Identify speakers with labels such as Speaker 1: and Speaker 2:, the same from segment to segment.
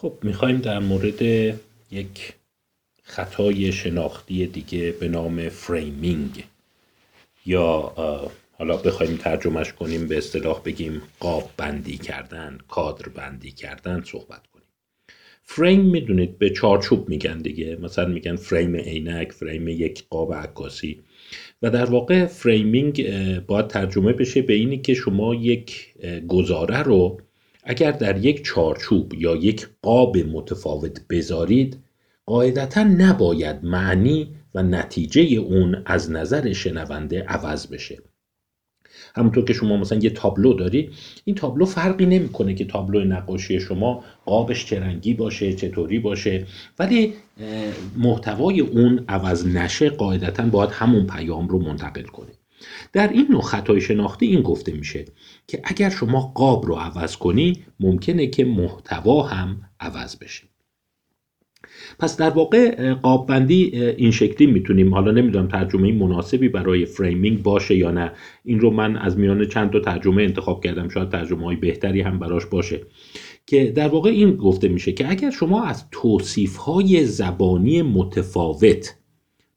Speaker 1: خب می‌خوایم در مورد یک خطای شناختی دیگه به نام framing یا حالا بخوایم ترجمهش کنیم به اصطلاح بگیم قاب بندی کردن کادر بندی کردن صحبت کنیم. فریم می‌دونید به چارچوب میگن دیگه. مثلا میگن فریم عینک فریم یک قاب عکاسی. و در واقع framing باید ترجمه بشه به اینی که شما یک گزاره رو اگر در یک چارچوب یا یک قاب متفاوت بذارید قاعدتا نباید معنی و نتیجه اون از نظر شنونده عوض بشه. همونطور که شما مثلا یه تابلو داری این تابلو فرقی نمی‌کنه که تابلو نقاشی شما قابش چه رنگی باشه چطوری باشه ولی محتوای اون عوض نشه قاعدتا باید همون پیام رو منتقل کنه. در این نوع خطای شناختی این گفته میشه. که اگر شما قاب رو عوض کنی ممکنه که محتوا هم عوض بشه. پس در واقع قاب بندی این شکلی می‌تونیم حالا نمی‌دونم ترجمه مناسبی برای فریمینگ باشه یا نه. این رو من از میان چند تا ترجمه انتخاب کردم شاید ترجمه های بهتری هم براش باشه. که در واقع این گفته میشه که اگر شما از توصیف های زبانی متفاوت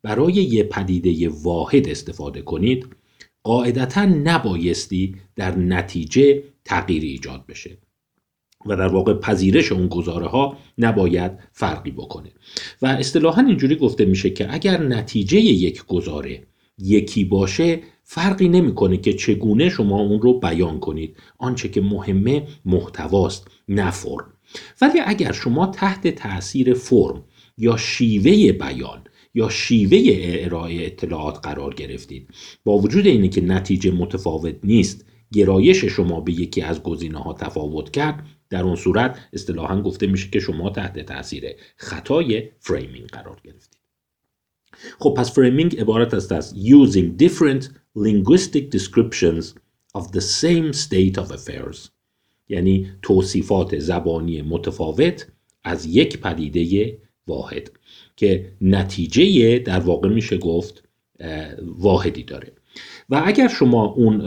Speaker 1: برای یه پدیده واحد استفاده کنید قاعدتا نبایستی در نتیجه تغییری ایجاد بشه و در واقع پذیرش اون گزاره ها نباید فرقی بکنه. و اصطلاحا اینجوری گفته میشه که اگر نتیجه یک گزاره یکی باشه فرقی نمی‌کنه که چگونه شما اون رو بیان کنید. آنچه که مهمه محتواست نه فرم. ولی اگر شما تحت تاثیر فرم یا شیوه بیان یا شیوه ارائه اطلاعات قرار گرفتید. با وجود اینه که نتیجه متفاوت نیست گرایش شما به یکی از گزینه ها تفاوت کرد در اون صورت اصطلاحا گفته میشه که شما تحت تاثیر خطای framing قرار گرفتید. خب پس framing عبارت است از using different linguistic descriptions of the same state of affairs. یعنی توصیفات زبانی متفاوت از یک پدیده واحد. که نتیجه در واقع میشه گفت واحدی داره. و اگر شما اون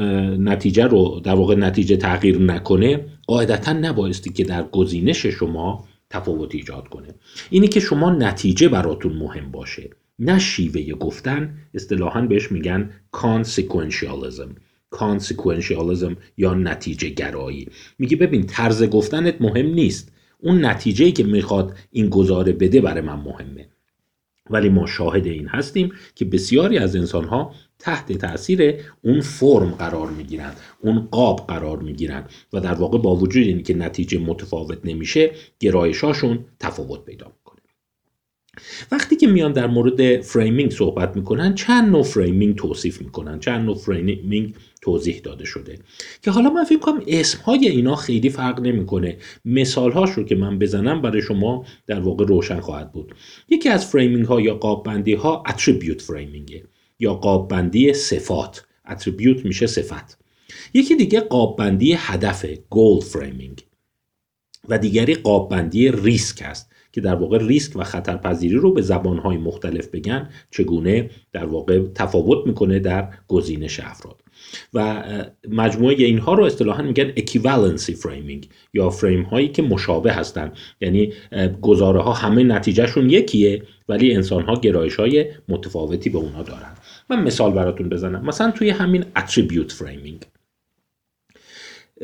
Speaker 1: نتیجه رو در واقع نتیجه تغییر نکنه قاعدتا نبایستی که در گزینش شما تفاوت ایجاد کنه. اینی که شما نتیجه براتون مهم باشه نه شیوه گفتن. اصطلاحا بهش میگن consequentialism. consequentialism یا نتیجه گرایی. میگه ببین طرز گفتنت مهم نیست. اون نتیجه که می‌خواد این گزاره بده برای من مهمه. ولی ما شاهد این هستیم که بسیاری از انسانها تحت تاثیر اون فرم قرار می‌گیرند اون قاب قرار می‌گیرند و در واقع با وجود اینکه نتیجه متفاوت نمیشه گرایشاشون تفاوت پیدا وقتی که میان در مورد framing صحبت می‌کنن چند نوع framing توصیف می‌کنن چند نوع framing توضیح داده شده که حالا من فکر کنم اسم های اینا خیلی فرق نمی‌کنه. مثال هاش رو که من بزنم برای شما در واقع روشن خواهد بود. یکی از framing ها یا قاب بندی ها attribute framing ه یا قاب بندی صفات. attribute میشه صفت. یکی دیگه قاب بندی هدف goal framing و دیگری قاب بندی ریسک است. که در واقع ریسک و خطرپذیری رو به زبانهای مختلف بگن چگونه در واقع تفاوت می‌کنه در گزینش افراد. و مجموعه اینها رو اصطلاحا میگن equivalency framing یا فریم هایی که مشابه هستند یعنی گزاره ها همه نتیجهشون یکیه ولی انسان ها گرایش های متفاوتی به اونها دارن. من مثال براتون بزنم. مثلا توی همین attribute framing.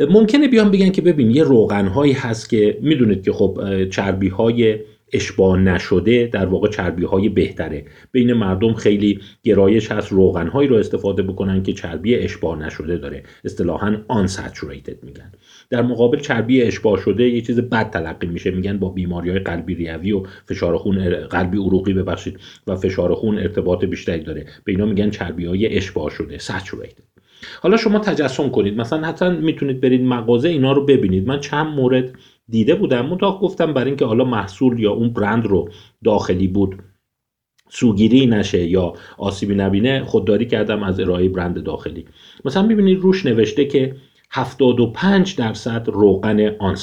Speaker 1: ممکنه بیان بگن که ببین یه روغن هایی هست که می‌دونید که خب چربی های اشباه نشده در واقع چربی های بهتره. بین مردم خیلی گرایش هست روغن هایی رو استفاده بکنن که چربی اشباه نشده داره. اصطلاحا unsaturated میگن. در مقابل چربی اشباه شده یه چیز بد تلقی میشه. میگن با بیماری های قلبی ریوی و فشار خون قلبی عروقی ببخشید و فشار خون ارتباط بیشتری داره. به اینا میگن چربی های اشباه شده. saturated. حالا شما تجسم کنید. مثلا حتی می‌تونید برید مغازه اینا رو ببینید. من چند مورد دیده بودم. منتها گفتم برای اینکه حالا محصول یا اون برند رو داخلی بود سوگیری نشه یا آسیبی نبینه خودداری کردم از ارائه برند داخلی. مثلا ببینید روش نوشته که 75 درصد روغن آن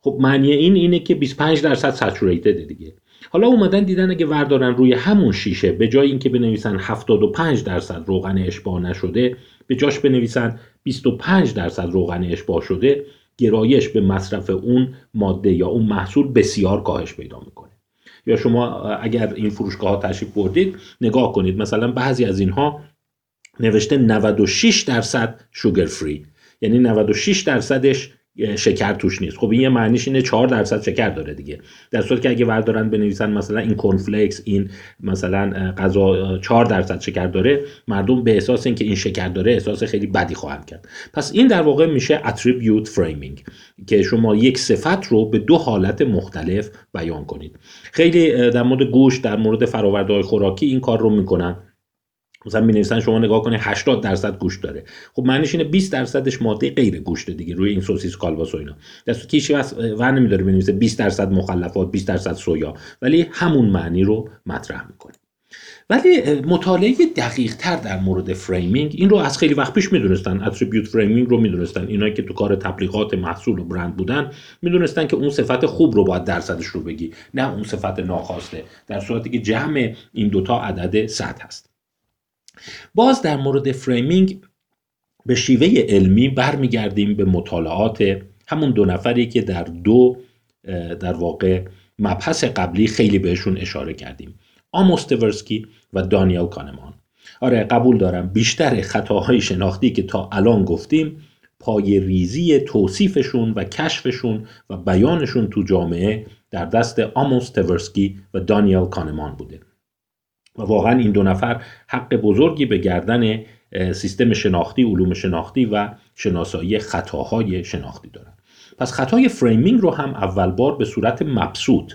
Speaker 1: خب معنی این اینه که 25 درصد سچوریتد دیگه. حالا اومدن دیدن اگه وردارن روی همون شیشه به جای اینکه بنویسن 75 درصد روغن اشباه نشده به جاش بنویسن 25 درصد روغن اشباه شده گرایش به مصرف اون ماده یا اون محصول بسیار کاهش پیدا می‌کنه. یا شما اگر این فروشگاه ها تشریف بردید نگاه کنید مثلا بعضی از اینها نوشته 96 درصد شوگر فری یعنی 96 درصدش شکر توش نیست. خب این یه معنیش اینه 4 درصد شکر داره دیگه. در صورتی که اگه وردارن بنویسن مثلا این کورنفلکس این مثلا غذا 4 درصد شکر داره مردم به احساس اینکه این شکر داره احساس خیلی بدی خواهند کرد. پس این در واقع میشه attribute framing که شما یک صفت رو به دو حالت مختلف بیان کنید. خیلی در مورد گوشت در مورد فرآورده خوراکی این کار رو می‌کنن. مثلا می نویسن شما نگاه کنید 80 درصد گوشت داره. خب معنیش اینه 20 درصدش ماده غیر گوشت دیگه روی این سوسیس کالباس و اینا. دست کیش ور نمیداره بنویسه 20 درصد مخلفات 20 درصد سویا. ولی همون معنی رو مطرح می‌کنه. ولی مطالعه دقیق تر در مورد framing این رو از خیلی وقت پیش می‌دونستن attribute framing رو می‌دونستن. اینایی که تو کار تبلیغات محصول و برند بودن می‌دونستن که اون صفت خوب رو باید درصدش رو بگی نه اون صفت ناخواسته. در صورتی که جمع این دوتا عدد 100 هست. باز در مورد فریمینگ به شیوه علمی برمیگردیم به مطالعات همون دو نفری که در دو در واقع مبحث قبلی خیلی بهشون اشاره کردیم. آموستورسکی و دانیل کانمان. آره قبول دارم بیشتر خطاهای شناختی که تا الان گفتیم پایه ریزی توصیفشون و کشفشون و بیانشون تو جامعه در دست آموس و دانیل کانمان بوده. واقعا این دو نفر حق بزرگی به گردن سیستم شناختی علوم شناختی و شناسایی خطاهای شناختی دارن. پس خطای framing رو هم اول بار به صورت مبسوط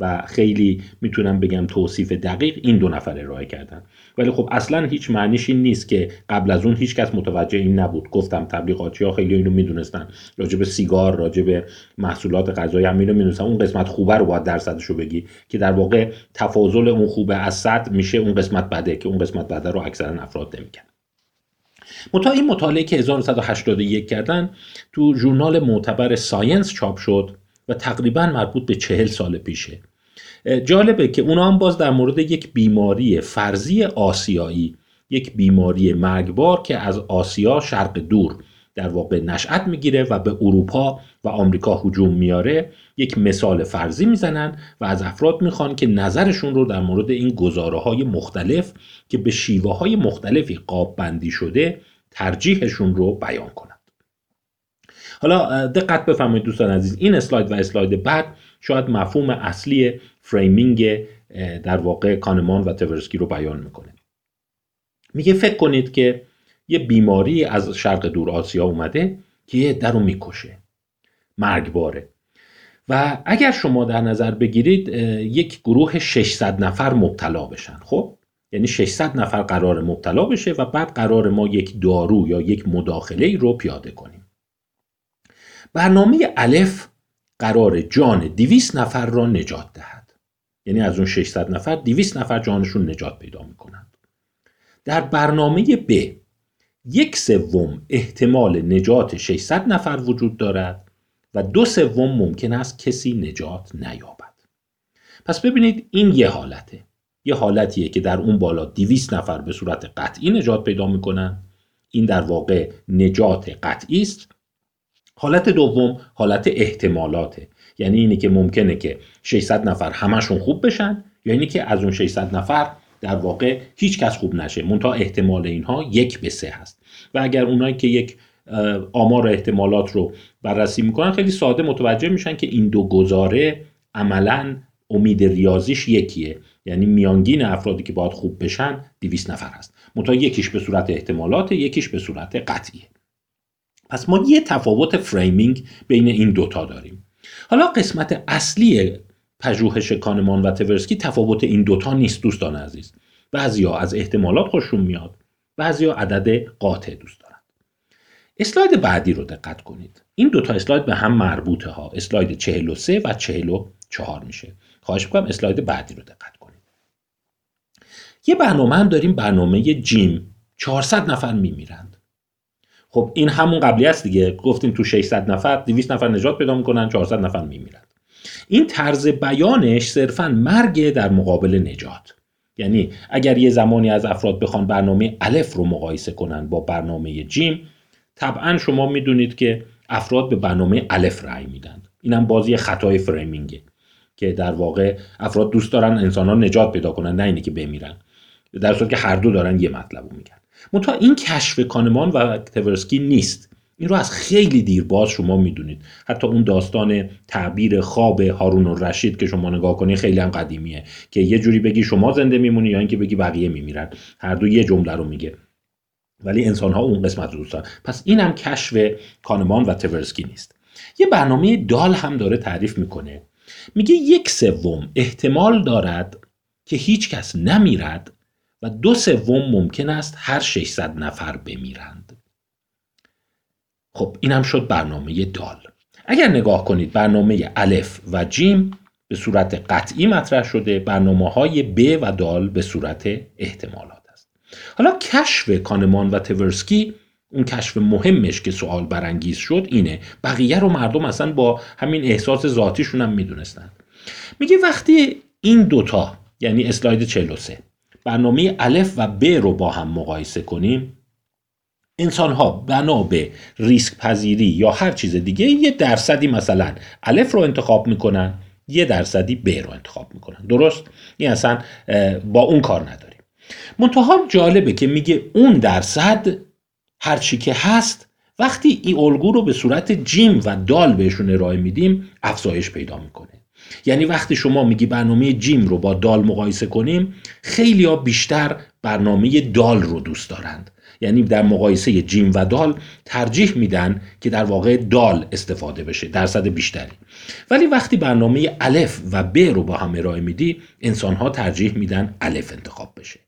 Speaker 1: و خیلی می‌تونم بگم توصیف دقیق این دو نفر ارائه کردن. ولی خب اصلا هیچ معنیش این نیست که قبل از اون هیچ کس متوجه این نبود. گفتم تبلیغاتی ها خیلی اینو می‌دونستن. راجع به سیگار راجع به محصولات غذایی هم اینو می‌دونستن. اون قسمت خوبه رو باید درصدش رو بگی که در واقع تفاضل اون خوبه از صد میشه اون قسمت بده که اون قسمت بده رو اکثرا افراد نمی‌کنن منتها این مطالعه که 1981 کردن تو ژورنال معتبر Science چاپ شد. و تقریبا مربوط به چهل سال پیشه. جالبه که اونا هم باز در مورد یک بیماری فرضی آسیایی یک بیماری مرگبار که از آسیا شرق دور در واقع نشأت می‌گیره و به اروپا و آمریکا هجوم میاره یک مثال فرضی می‌زنن و از افراد می‌خوان که نظرشون رو در مورد این گزاره های مختلف که به شیوه های مختلفی قاب بندی شده ترجیحشون رو بیان کنند حالا دقت بفرمایید دوستان عزیز. این اسلاید و اسلاید بعد شاید مفهوم اصلی framing در واقع کانمان و تورسکی رو بیان می‌کنه. میگه فکر کنید که یه بیماری از شرق دور آسیا اومده که یه در رو می‌کشه. مرگباره. و اگر شما در نظر بگیرید یک گروه 600 نفر مبتلا بشن. خب؟ یعنی 600 نفر قرار مبتلا بشه و بعد قرار ما یک دارو یا یک مداخله رو پیاده کنیم. برنامه الف قرار جان 200 نفر را نجات دهد. یعنی از اون 600 نفر 200 نفر جانشون نجات پیدا می‌کنند در برنامه ب یک سوم احتمال نجات 600 نفر وجود دارد و دو سوم ممکن است کسی نجات نیابد. پس ببینید این یه حالته. یه حالتیه که در اون بالا 200 نفر به صورت قطعی نجات پیدا می‌کنن. این در واقع نجات قطعی است. حالت دوم حالت احتمالاته. یعنی اینه که ممکنه که 600 نفر همشون خوب بشن یا اینه که از اون 600 نفر در واقع هیچ کس خوب نشه. منتها احتمال اینها یک به سه هست. و اگر اونایی که یک آمار احتمالات رو بررسی می‌کنن خیلی ساده متوجه میشن که این دو گزاره عملا امید ریاضیش یکیه. یعنی میانگین افرادی که باید خوب بشن 200 نفر هست. منتها یکیش به صورت احتمالات یکیش به صورت قطعیه. پس ما یه تفاوت framing بین این دوتا داریم. حالا قسمت اصلی پژوهش کانمان و تورسکی تفاوت این دوتا نیست دوستان عزیز. بعضیا از احتمالات خوششون میاد بعضیا عدد قاطع دوست دارن. اسلاید بعدی رو دقت کنید. این دوتا اسلاید به هم مربوطه ها. اسلاید 43 و 44 میشه. خواهش می‌کنم اسلاید بعدی رو دقت کنید. یه برنامه هم داریم برنامه جیم. 400 نفر میمیرند خب این همون قبلی است دیگه. گفتیم تو 600 نفر 200 نفر نجات پیدا می‌کنن 400 نفر میمیرن. این طرز بیانش صرفا مرگ در مقابل نجات. یعنی اگر یه زمانی از افراد بخوان برنامه الف رو مقایسه کنن با برنامه جیم طبعا شما می‌دونید که افراد به برنامه الف رأی میدن. اینم بازی خطای فریمینگه که در واقع افراد دوست دارن انسان ها نجات پیدا کنن نه اینه که بمیرن. در صورتی که هر دو دارن یه مطلب رو میگن. منتها این کشف کانمان و تورسکی نیست. این رو از خیلی دیر باز شما می‌دونید. حتی اون داستان تعبیر خواب هارون و رشید که شما نگاه کنید خیلی هم قدیمیه که یه جوری بگی شما زنده میمونی یا اینکه بگی بقیه میمیرن. هر دو یه جمله رو میگه. ولی انسان ها اون قسمت رو دوست پس این هم کشف کانمان و تورسکی نیست. یه برنامه دال هم داره تعریف می‌کنه. میگه یک سوم احتمال دارد که هیچ کس نمیرد و دو سوم ممکن است هر 600 نفر بمیرند. خب این هم شد برنامه دال. اگر نگاه کنید برنامه الف و جیم به صورت قطعی مطرح شده برنامه های ب و دال به صورت احتمالات است. حالا کشف کانمان و تورسکی اون کشف مهمش که سوال برانگیز شد اینه بقیه رو مردم اصلا با همین احساس ذاتیشون هم می‌دونستن. میگه وقتی این دوتا یعنی اسلاید 43 برنامه الف و ب رو با هم مقایسه کنیم. انسان ها بنا به ریسک پذیری یا هر چیز دیگه یه درصدی مثلا الف رو انتخاب می‌کنن یه درصدی ب رو انتخاب می‌کنن. درست؟ این اصلا با اون کار نداریم. منتها جالبه که میگه اون درصد هرچی که هست وقتی این الگو رو به صورت جیم و دال بهشون ارائه میدیم افزایش پیدا می‌کنه. یعنی وقتی شما میگی برنامه جیم رو با دال مقایسه کنیم خیلی ها بیشتر برنامه دال رو دوست دارند. یعنی در مقایسه جیم و دال ترجیح میدن که در واقع دال استفاده بشه درصد بیشتری. ولی وقتی برنامه الف و ب رو با هم ارائه میدی انسان ها ترجیح میدن الف انتخاب بشه.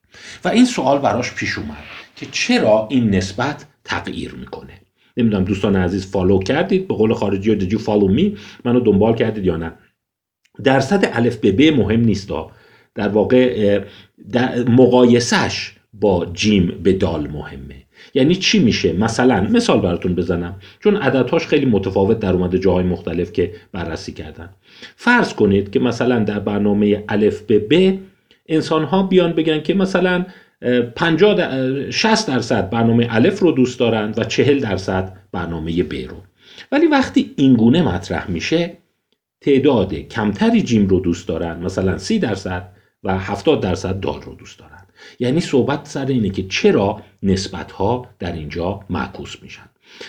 Speaker 1: و این سوال براش پیش اومد که چرا این نسبت تغییر می‌کنه؟ نمی‌دونم دوستان عزیز follow کردید؟ به قول خارجی ها follow می منو دنبال کردید یا نه؟ درصد الف به ب مهم نیست در واقع مقایسش با جیم به دال مهمه. یعنی چی میشه؟ مثلا مثال براتون بزنم. چون عددهاش خیلی متفاوت در اومده جاهای مختلف که بررسی کردن. فرض کنید که مثلا در برنامه الف به ب انسان ها بیان بگن که مثلا 50 60 درصد برنامه الف رو دوست دارند و 40 درصد برنامه ب رو. ولی وقتی این گونه مطرح میشه تعداد کمتری جیم رو دوست دارن مثلا 30 درصد و 70 درصد دال رو دوست دارن. یعنی صحبت سر اینه که چرا نسبت ها در اینجا معکوس میشن.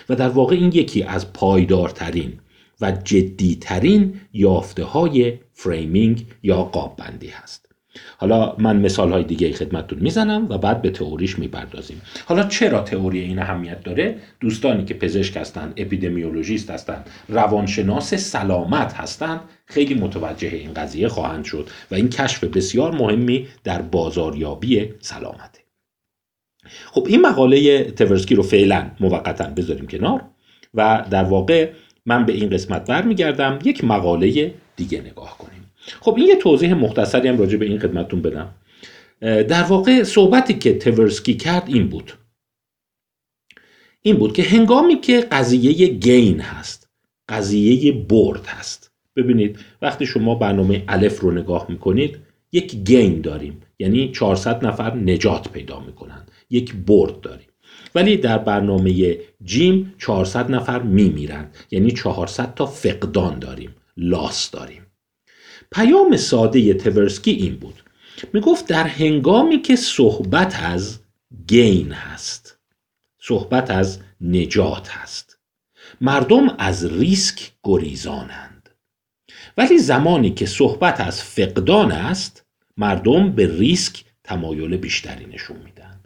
Speaker 1: و در واقع این یکی از پایدارترین و جدیترین یافته های framing یا قاب بندی هست. حالا من مثال های دیگه خدمتتون می‌زنم و بعد به تئوریش می‌پردازیم. حالا چرا تئوری این اهمیت داره؟ دوستانی که پزشک هستن اپیدمیولوژیست هستن روانشناس سلامت هستند خیلی متوجه این قضیه خواهند شد و این کشف بسیار مهمی در بازاریابی سلامته. خب این مقاله تورسکی رو فعلا موقتا بذاریم کنار و در واقع من به این قسمت برمیگردم یک مقاله دیگه نگاه کنیم. خب این یه توضیح مختصری هم راجع به این خدمتتون بدم. در واقع صحبتی که تورسکی کرد این بود. این بود که هنگامی که قضیه گین هست قضیه برد هست. ببینید وقتی شما برنامه الف رو نگاه می‌کنید یک گین داریم. یعنی 400 نفر نجات پیدا می‌کنن یک برد داریم. ولی در برنامه جیم 400 نفر میمیرن یعنی 400 تا فقدان داریم. لاس داریم. پیام ساده تورسکی این بود. می گفت در هنگامی که صحبت از gain هست صحبت از نجات هست مردم از ریسک گریزانند. ولی زمانی که صحبت از فقدان است مردم به ریسک تمایل بیشتری نشون میدن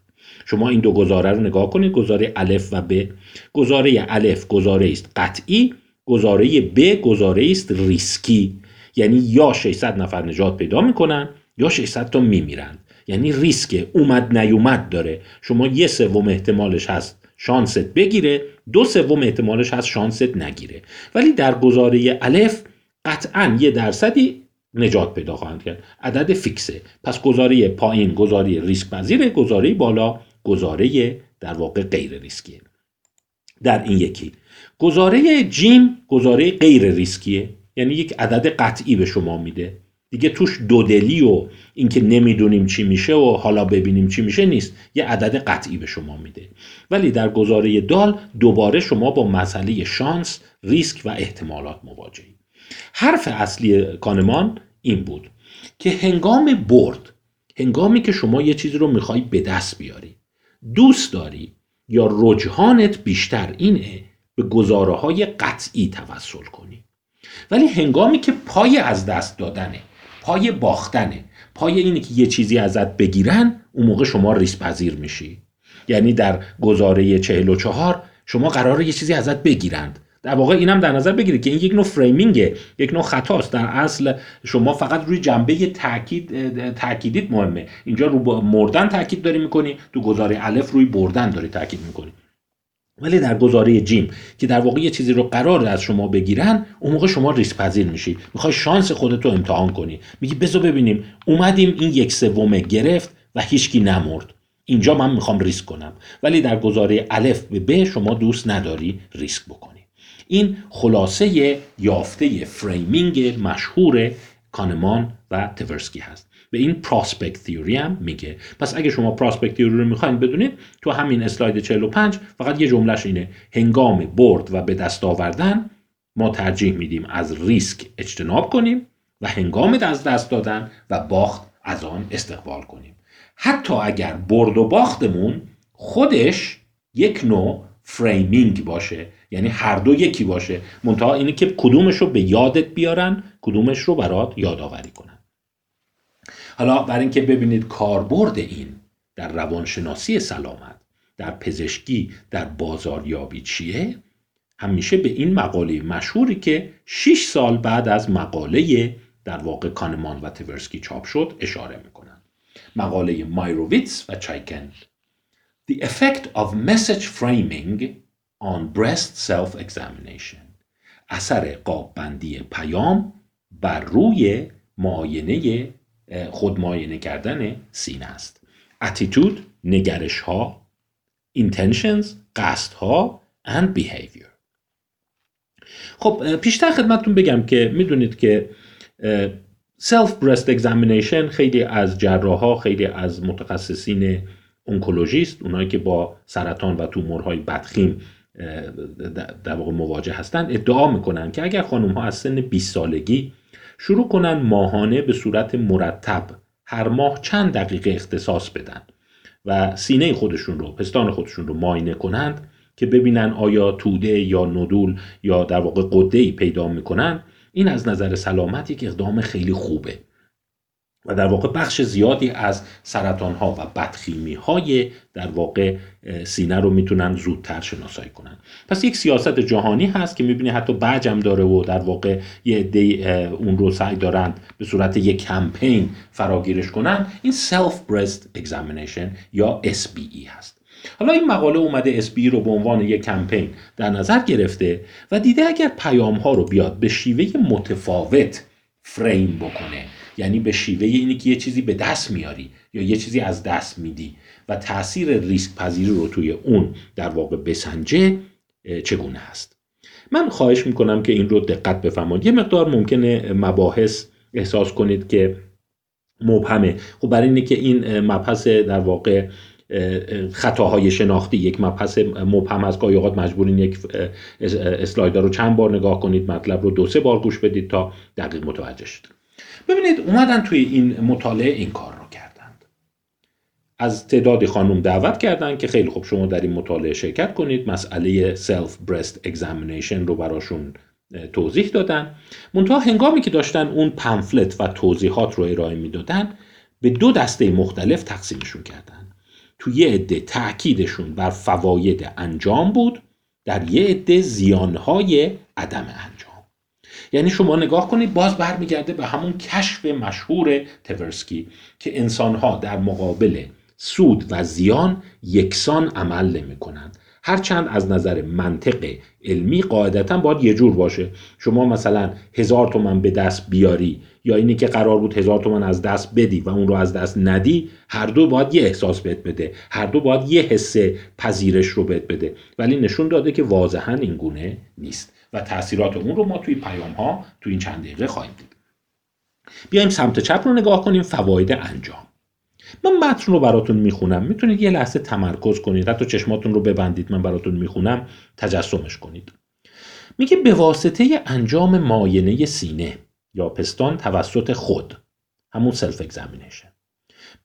Speaker 1: شما این دو گزاره رو نگاه کنید گزاره الف و ب. گزاره الف گزاره است قطعی گزاره ب گزاره است ریسکی. یعنی یا 600 نفر نجات پیدا می‌کنن یا 600 تا میمیرن یعنی ریسک اومد نیومد داره. شما یه سوم احتمالش هست شانست بگیره دو سوم احتمالش هست شانست نگیره. ولی در گزاره الف قطعا یه درصدی نجات پیدا خواهند کرد. عدد فیکسه. پس گزاره پایین گزاره ریسک پذیره گزاره بالا گزاره در واقع غیر ریسکیه. در این یکی. گزاره جیم گزاره غیر ریسکیه. یعنی یک عدد قطعی به شما میده. دیگه توش دودلی و اینکه نمی‌دونیم چی میشه و حالا ببینیم چی میشه نیست. یه عدد قطعی به شما میده. ولی در گزاره دال دوباره شما با مسئله شانس ریسک و احتمالات مواجهید. حرف اصلی کانمان این بود که هنگام برد هنگامی که شما یه چیزی رو می‌خوای به دست بیاری دوست داری یا رجحانت بیشتر اینه به گزاره های قطعی توسل کنی. ولی هنگامی که پای از دست دادنه پای باختنه پای اینه که یه چیزی ازت بگیرن اون موقع شما ریسک پذیر میشی. یعنی در گزاره 44 شما قراره یه چیزی ازت بگیرند. در واقع اینم در نظر بگیرید که این یک نوع framing ه یک نوع خطاست. در اصل شما فقط روی جنبه تاکید تاکیدیت مهمه. اینجا رو مردن تاکید داری می‌کنی تو گزاره الف روی بردن داری تاکید می‌کنی. ولی در گزاره جیم که در واقع یه چیزی رو قراره از شما بگیرن اون موقع شما ریسک پذیر میشی. می‌خوای شانس خودت رو امتحان کنی. میگی بذار ببینیم. اومدیم این یک سومه گرفت و هیچکی نمرد. اینجا من می‌خوام ریسک کنم. ولی در گزاره الف و ب شما دوست نداری ریسک بکنی. این خلاصه یافته framing مشهور کانمان و تورسکی هست. به این prospect theory هم میگه. پس اگه شما prospect theory رو می‌خواین بدونید تو همین اسلاید 45 فقط یه جملهش اینه. هنگام برد و به دست آوردن ما ترجیح میدیم از ریسک اجتناب کنیم و هنگام از دست دادن و باخت از آن استقبال کنیم. حتی اگر برد و باختمون خودش یک نوع framing باشه یعنی هر دو یکی باشه منتها اینه که کدومش رو به یادت بیارن کدومش رو برات یادآوری کنن. حالا برای اینکه ببینید کاربرد این در روانشناسی سلامت در پزشکی در بازاریابی چیه همیشه به این مقاله مشهوری که 6 سال بعد از مقاله در واقع کانمان و تورسکی چاپ شد اشاره می‌کنن. مقاله مایروویتس و چایکن. The effect of message framing on breast self-examination. اثر قاببندی پیام بر روی معاینه خودمایه کردن سینه است. اتیتود نگرش ها intentions قصد ها and behavior. خب پیشتر خدمتتون بگم که می‌دونید که self breast examination خیلی از جراحا خیلی از متخصصین اونکولوژیست اونایی که با سرطان و تومورهای بدخیم در واقع مواجه هستند ادعا می‌کنن که اگر خانم ها از سن 20 سالگی شروع کنن ماهانه به صورت مرتب هر ماه چند دقیقه اختصاص بدن و سینه خودشون رو پستان خودشون رو ماینه کنند که ببینن آیا توده یا ندول یا در واقع قده ای پیدا می‌کنن. این از نظر سلامت یک اقدام خیلی خوبه. و در واقع بخش زیادی از سرطان ها و بدخیمی های در واقع سینه رو می‌تونن زودتر شناسایی کنن. پس یک سیاست جهانی هست که می‌بینی حتی بجم داره و در واقع یه عده اون رو سعی دارند به صورت یک کمپین فراگیرش کنن. این self breast examination یا SBE هست. حالا این مقاله اومده SBE رو به عنوان یک کمپین در نظر گرفته و دیده اگر پیام ها رو بیاد به شیوه متفاوت فریم بکنه. یعنی به شیوه اینی که یه چیزی به دست میاری یا یه چیزی از دست میدی و تاثیر ریسک پذیری رو توی اون در واقع بسنجه چگونه هست؟ من خواهش می‌کنم که این رو دقت بفرمایید. یه مقدار ممکنه مباحث احساس کنید که مبهمه. خب برای اینه که این مبحث در واقع خطاهای شناختی یک مبحث مبهم از گاهی اوقات مجبورین یک اسلاید رو چند بار نگاه کنید مطلب رو دو سه بار گوش بدید تا دقیق متوجه شید. ببینید اومدن توی این مطالعه این کار رو کردند. از تعدادی خانم دعوت کردند که خیلی خوب شما در این مطالعه شرکت کنید. مسئله self breast examination رو براشون توضیح دادن. منتها هنگامی که داشتن اون پمفلت و توضیحات رو ارائه می‌دادن به دو دسته مختلف تقسیمشون کردن. تو یه عده تاکیدشون بر فواید انجام بود در یه عده زیانهای عدم انجام. یعنی شما نگاه کنید باز برمیگرده به همون کشف مشهور تورسکی که انسانها در مقابل سود و زیان یکسان عمل نمی کنند هرچند از نظر منطق علمی قاعدتا باید یه جور باشه. شما مثلا هزار تومن به دست بیاری یا اینی که قرار بود هزار تومن از دست بدی و اون رو از دست ندی هر دو باید یه احساس بهت بده. هر دو باید یه حس پذیرش رو بهت بده. ولی نشون داده که واضحا این گونه نیست. و تاثیرات اون رو ما توی پیام ها توی این چند دقیقه خواهیم دید. بیایم سمت چپ رو نگاه کنیم فواید انجام. من متن رو براتون می‌خونم. می‌تونید یه لحظه تمرکز کنید. حتی چشماتون رو ببندید من براتون می‌خونم. تجسمش کنید. میگه به واسطه انجام معاینه سینه یا پستان توسط خود همون self examination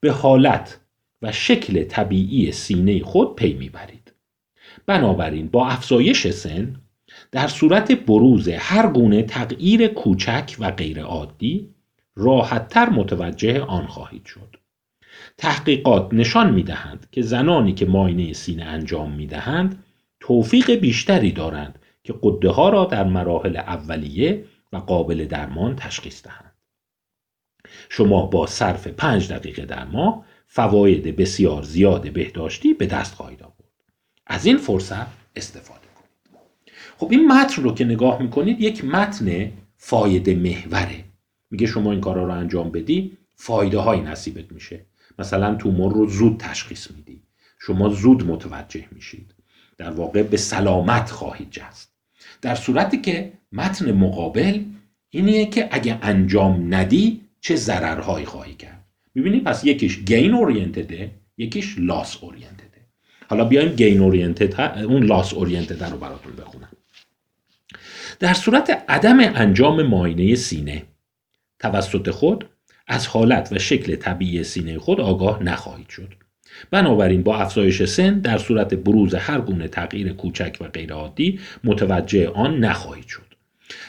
Speaker 1: به حالت و شکل طبیعی سینه خود پی می‌برید. بنابراین با افزایش سن در صورت بروز هر گونه تغییر کوچک و غیرعادی راحتتر متوجه آن خواهید شد تحقیقات نشان می دهند که زنانی که ماینه سینه انجام می دهند توفیق بیشتری دارند که قده ها را در مراحل اولیه و قابل درمان تشخیص دهند. شما با صرف پنج دقیقه در ماه فواید بسیار زیاد بهداشتی به دست خواهید آورد. از این فرصت استفاده. خب این متن رو که نگاه می‌کنید یک متن فایده محوره. میگه شما این کارا رو انجام بدی فایده های نصیبت میشه. مثلا تومور رو زود تشخیص میدی. شما زود متوجه میشید. در واقع به سلامت خواهید جست. در صورتی که متن مقابل اینیه که اگه انجام ندی چه ضررهایی خواهی کرد می‌بینی پس یکیش gain oriented ه یکیش loss oriented ه حالا بیایم gain oriented اون loss oriented رو براتون بخونم در صورت عدم انجام معاینه سینه. توسط خود از حالت و شکل طبیعی سینه خود آگاه نخواهید شد. بنابراین با افزایش سن در صورت بروز هر گونه تغییر کوچک و غیرعادی متوجه آن نخواهید شد.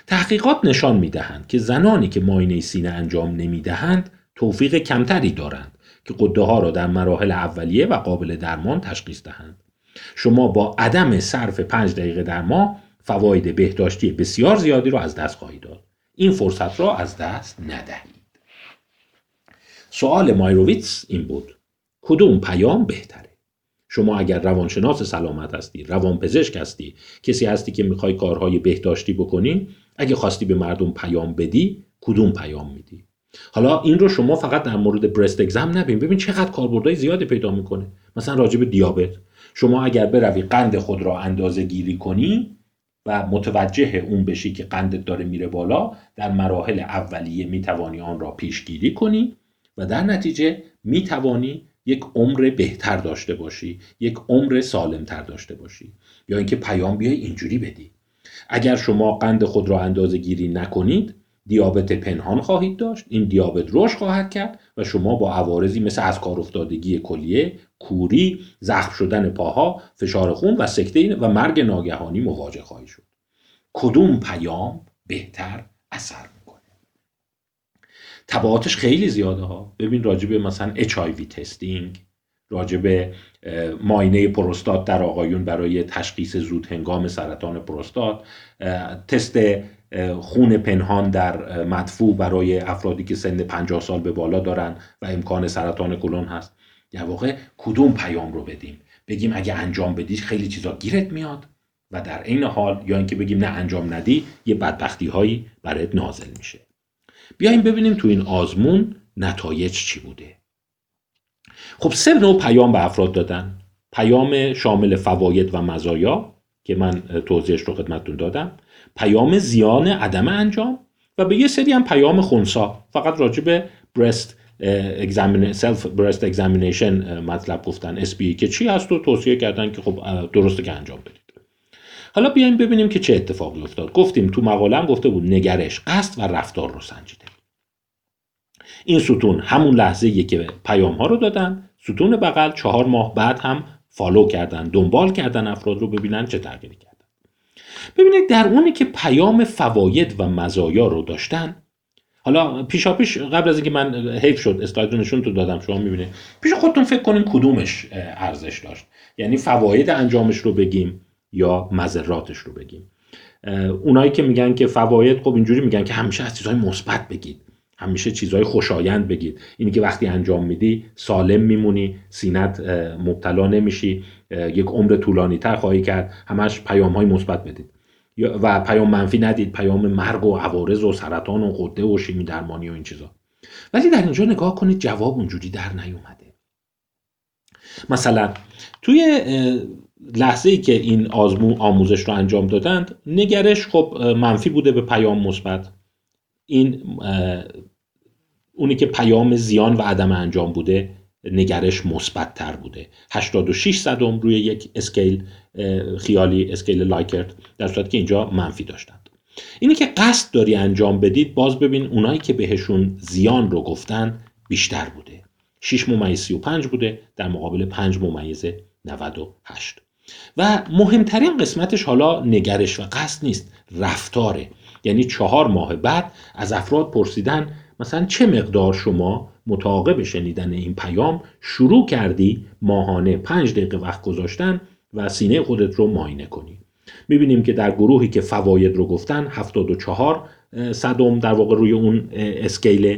Speaker 1: تحقیقات نشان می دهند که زنانی که ماینه سینه انجام نمی دهند توفیق کمتری دارند که قده ها را در مراحل اولیه و قابل درمان تشخیص دهند. شما با عدم صرف پنج دقیقه در ماه فواید بهداشتی بسیار زیادی را از دست خواهید داد. این فرصت را از دست ندهید. سوال مایروویتس این بود. کدوم پیام بهتره؟ شما اگر روانشناس سلامت هستی روانپزشک هستی کسی هستی که می‌خوای کارهای بهداشتی بکنی اگه خواستی به مردم پیام بدی کدوم پیام میدی؟ حالا این رو شما فقط در مورد برست اگزم نبین. ببین چقدر کاربردهای زیادی پیدا می‌کنه. مثلا راجع به دیابت. شما اگر بروی قند خود را اندازه گیری کنی و متوجه اون بشی که قندت داره میره بالا در مراحل اولیه می‌توانی آن را پیشگیری کنی و در نتیجه می‌توانی یک عمر بهتر داشته باشی یک عمر سالمتر داشته باشی. یا اینکه پیام بیای اینجوری بدی. اگر شما قند خود را اندازه گیری نکنید دیابت پنهان خواهید داشت. این دیابت رشد خواهد کرد و شما با عوارضی مثل از کار افتادگی کلیه کوری زخم شدن پاها فشار خون و سکته و مرگ ناگهانی مواجه خواهید شد. کدوم پیام بهتر اثر می‌کنه تبعاتش خیلی زیاده ها. ببین راجبه مثلا HIV تستینگ راجب ماینه پروستات در آقایون برای تشخیص زود هنگام سرطان پروستات تست خون پنهان در مدفوع برای افرادی که سن 50 سال به بالا دارن و امکان سرطان کلون هست. در واقع کدوم پیام رو بدیم؟ بگیم اگه انجام بدی خیلی چیزا گیرت میاد و در عین حال یا اینکه بگیم نه انجام ندی یه بدبختی هایی برات نازل میشه. بیایم ببینیم تو این آزمون نتایج چی بوده. خب سه نوع پیام به افراد دادن. پیام شامل فواید و مزایا. که من توضیحش رو خدمتتون دادم. پیام زیان عدم انجام و به یه سری هم پیام خونسا. فقط راجع به breast self breast examination مطلب گفتن. اس که چی هست و توصیه کردن که خب درسته که انجام بدید. حالا بیایم ببینیم که چه اتفاقی افتاد. گفتیم تو مقاله هم گفته بود نگرش قصد و رفتار رو سنجیده. این ستون همون لحظه که پیام ها رو دادن. ستون بغل چهار ماه بعد هم فالو کردن دنبال کردن افراد رو ببینن چه تغییری کردن. ببینید در اونی که پیام فواید و مزایا رو داشتن حالا پیشا پیش قبل از اینکه من حیف شد اسلاید نشون تو دادم شما می‌بینید. پیش خودتون فکر کنین کدومش ارزش داشت. یعنی فواید انجامش رو بگیم یا مذراتش رو بگیم. اونایی که میگن که فواید خب اینجوری میگن که همیشه از چیزهای مثبت بگید. همیشه چیزهای خوشایند بگید. اینی که وقتی انجام میدی سالم میمونی سینت مبتلا نمیشی یک عمر طولانی تر خواهی کرد همش پیام های مثبت بدید. و پیام منفی ندید پیام مرگ و عوارض و سرطان و قده و شیمی درمانی و این چیزا. ولی در اینجا نگاه کنید جواب اونجوری در نیومده. مثلا توی لحظه ای که این آزمون آموزش رو انجام دادند نگرش خب منفی بوده به پیام مثبت. این اونی که پیام زیان و عدم انجام بوده نگرش مثبت تر بوده 86 صدم روی یک scale خیالی scale Likert در صورتی که اینجا منفی داشتند. اینی که قصد داری انجام بدید باز ببین اونایی که بهشون زیان رو گفتن بیشتر بوده. 6 ممیز 35 بوده در مقابل 5 ممیز 98 و مهمترین قسمتش حالا نگرش و قصد نیست رفتاره. یعنی چهار ماه بعد از افراد پرسیدن مثلا چه مقدار شما متعاقب شنیدن این پیام شروع کردی ماهانه پنج دقیقه وقت گذاشتن و سینه خودت رو ماینه کنی؟ می‌بینیم که در گروهی که فواید رو گفتن 74 صدم در واقع روی اون اسکیل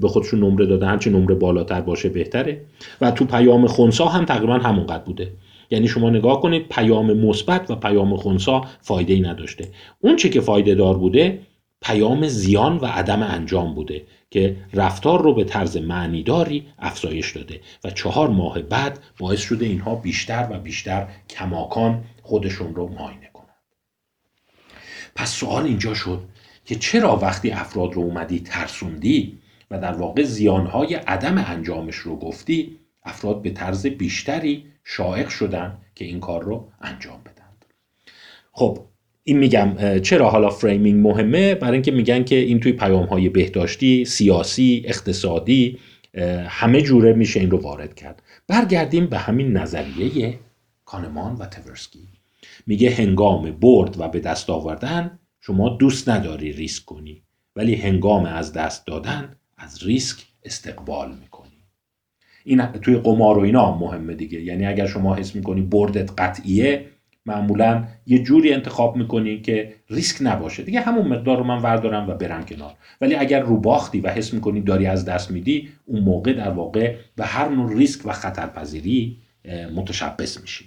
Speaker 1: به خودشون نمره دادن هرچی نمره بالاتر باشه بهتره. و تو پیام خونسا هم تقریبا همونقدر بوده. یعنی شما نگاه کنید پیام مثبت و پیام خونسا فایده ای نداشته. اون چه که فایده دار بوده پیام زیان و عدم انجام بوده که رفتار رو به طرز معنیداری افزایش داده و چهار ماه بعد باعث شده اینها بیشتر و بیشتر کماکان خودشون رو ماینه کنند. پس سوال اینجا شد که چرا وقتی افراد رو اومدی ترسوندی و در واقع زیانهای عدم انجامش رو گفتی افراد به طرز بیشتری شائق شدن که این کار رو انجام بدند؟ خب این میگم چرا حالا framing مهمه؟ برای اینکه میگن که این توی پیام های بهداشتی سیاسی اقتصادی همه جوره میشه این رو وارد کرد. برگردیم به همین نظریه کانمان و تورسکی. میگه هنگام برد و به دست آوردن شما دوست نداری ریسک کنی ولی هنگام از دست دادن از ریسک استقبال می‌کنی. این توی قمار و اینا مهمه دیگه. یعنی اگر شما حس می‌کنی بردت قطعیه معمولا یه جوری انتخاب می‌کنی که ریسک نباشه. دیگه همون مقدار رو من وردارم و برم کنار. ولی اگر رو باختی و حس می‌کنی داری از دست میدی اون موقع در واقع به هر نوع ریسک و خطرپذیری متشبس میشی.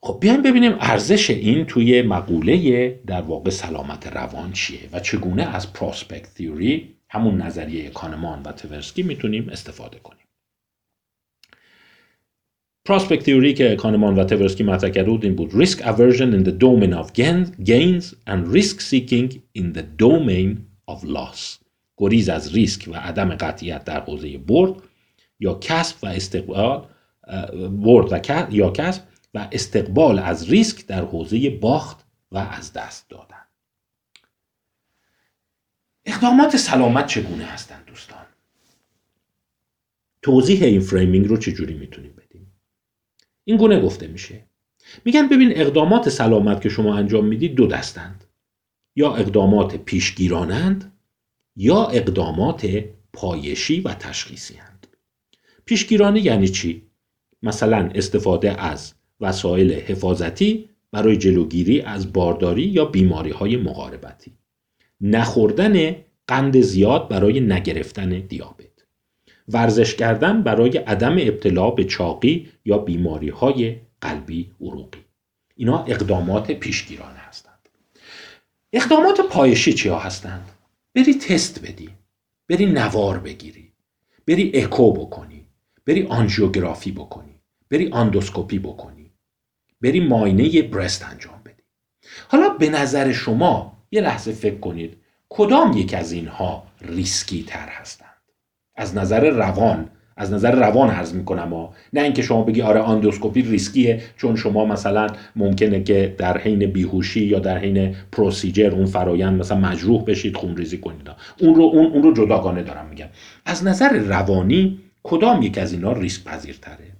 Speaker 1: خب بیایم ببینیم ارزش این توی مقوله در واقع سلامت روان چیه و چگونه از پراسپکت تیوری همون نظریه کانمان و تورسکی می‌تونیم استفاده کنیم. پراسپکت تیوری که کانمان و تورسکی مطرح کرده بود این بود. Risk aversion in the domain of gains and risk seeking in the domain of loss. گریز از ریسک و عدم قطعیت در حوزه برد یا کسب و استقبال برد و یا کسب و استقبال از ریسک در حوزه باخت و از دست دادن. اقدامات سلامت چگونه هستند دوستان؟ توضیح این فریمینگ رو چجوری می‌تونیم؟ این گونه گفته میشه. میگن ببین اقدامات سلامت که شما انجام می‌دید دو دستند. یا اقدامات پیشگیرانند یا اقدامات پایشی و تشخیصی هند پیشگیرانه یعنی چی؟ مثلا استفاده از وسایل حفاظتی برای جلوگیری از بارداری یا بیماری های مقاربتی. نخوردن قند زیاد برای نگرفتن دیابت. ورزش کردن برای عدم ابتلا به چاقی یا بیماری های قلبی عروقی. اینا اقدامات پیشگیرانه هستند. اقدامات پایشی چیا هستند؟ بری تست بدی بری نوار بگیری بری اکو بکنی بری آنژیوگرافی بکنی بری آندوسکوپی بکنی بری ماینه برست انجام بدی. حالا به نظر شما یه لحظه فکر کنید کدام یک از اینها ریسکی تر هستند از نظر روان از نظر روان عرض می‌کنم ها. نه اینکه شما بگی آره آندوسکوپی ریسکیه چون شما مثلا ممکنه که در حین بیهوشی یا در حین procedure اون فرایند مثلا مجروح بشید خون ریزی کنید. اون رو اون, اون رو جداگانه دارم میگم. از نظر روانی کدام یک از اینا ریسک پذیرتره؟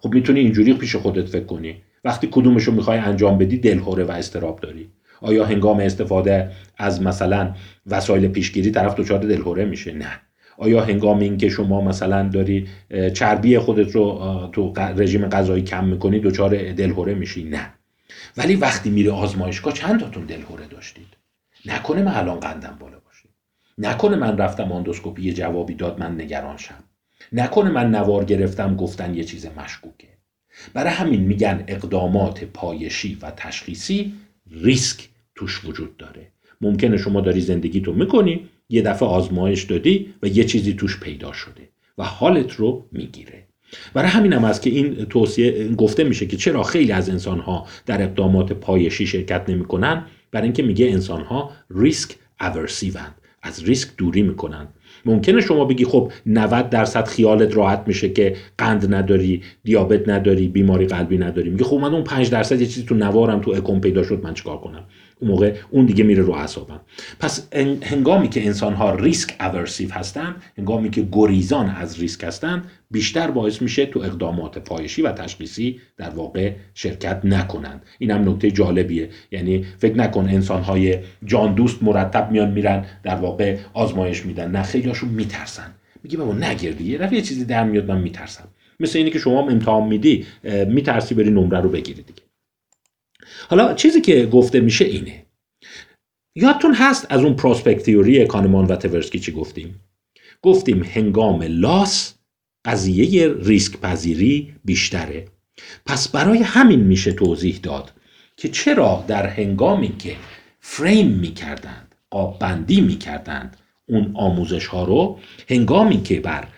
Speaker 1: خب می‌تونی اینجوری پیش خودت فکر کنی. وقتی کدومش رو می‌خوای انجام بدی دلهوره و استراب داری. آیا هنگام استفاده از مثلا وسایل پیشگیری طرف دچار دلهوره میشه؟ نه. آیا هنگام اینکه شما مثلا داری چربی خودت رو تو رژیم غذایی کم می‌کنی دچار دلهوره میشی؟ نه. ولی وقتی میره آزمایشگاه چند تاتون دلهوره داشتید؟ نکنه من الان قندم بالا باشه. نکنه من رفتم آندوسکوپی یه جوابی داد من نگران شم. نکنه من نوار گرفتم گفتن یه چیز مشکوکه. برای همین میگن اقدامات پایشی و تشخیصی ریسک توش وجود داره. ممکنه شما داری زندگی تو می‌کنی یه دفعه آزمایش دادی و یه چیزی توش پیدا شده و حالت رو می‌گیره. برای همین هم است که این توصیه گفته میشه که چرا خیلی از انسان ها در اقدامات پایشی شرکت نمی‌کنن؟ برای اینکه میگه انسان ها ریسک اورسیوند از ریسک دوری می‌کنن. ممکنه شما بگی خب 90 درصد خیالت راحت میشه که قند نداری دیابت نداری بیماری قلبی نداری. میگه خب من اون 5 درصد یه چیزی تو نوارم تو اکون پیدا شد من چیکار کنم؟ اون موقع اون دیگه میره رو اعصابم. پس هنگامی که انسان ها ریسک اورسیو هستن هنگامی که گریزان از ریسک هستن بیشتر باعث میشه تو اقدامات پایشی و تشخیصی در واقع شرکت نکنند. این هم نکته جالبیه. یعنی فکر نکن انسان های جان دوست مرتب میان میرن در واقع آزمایش میدن. نه خیلیاشون میترسن. میگه بابا نگردی یه چیزی در میاد من میترسم. مثل اینی که شما امتحان میدی میترسی بری نمره رو بگیری دیگه. حالا چیزی که گفته میشه اینه. یادتون هست از اون پروسپکتیوری کانمان و تورسکی چی گفتیم؟ گفتیم هنگام لاس قضیه ریسک پذیری بیشتره. پس برای همین میشه توضیح داد که چرا در هنگامی که فریم می‌کردند قاب بندی می‌کردند اون آموزش ها رو هنگامی که بر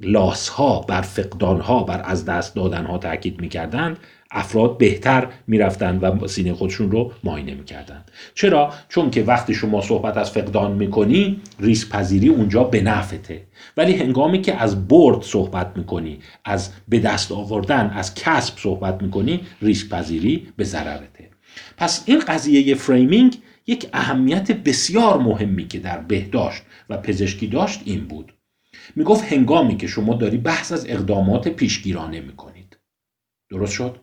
Speaker 1: لاس ها بر فقدان ها بر از دست دادن ها تاکید می‌کردند افراد بهتر می‌رفتند و سینه خودشون رو معاینه می‌کردند چرا؟ چون که وقتی شما صحبت از فقدان می‌کنی ریسک پذیری اونجا به نفته ولی هنگامی که از برد صحبت می‌کنی از به دست آوردن از کسب صحبت می‌کنی ریسک پذیری به ضررته. پس این قضیه framing یک اهمیت بسیار مهمی که در بهداشت و پزشکی داشت این بود. می‌گفت هنگامی که شما داری بحث از اقدامات پیشگیرانه می‌کنید. درست شد؟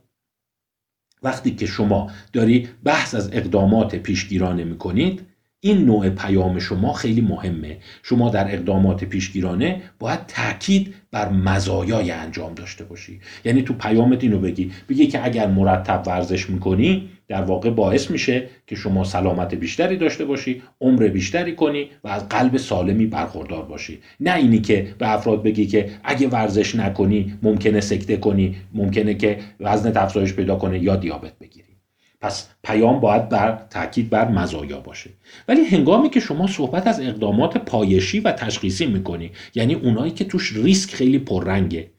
Speaker 1: وقتی که شما داری بحث از اقدامات پیشگیرانه می‌کنید این نوع پیام شما خیلی مهمه. شما در اقدامات پیشگیرانه باید تاکید بر مزایای انجام داشته باشی. یعنی تو پیامت اینو بگی. بگی که اگر مرتب ورزش می‌کنی در واقع باعث میشه که شما سلامت بیشتری داشته باشی عمر بیشتری کنی و از قلب سالمی برخوردار باشی. نه اینی که به افراد بگی که اگه ورزش نکنی ممکنه سکته کنی ممکنه که وزن افزایش پیدا کنه یا دیابت بگیری. پس پیام باید بر تاکید بر مزایا باشه. ولی هنگامی که شما صحبت از اقدامات پایشی و تشخیصی می‌کنی یعنی اونایی که توش ریسک خیلی پررنگه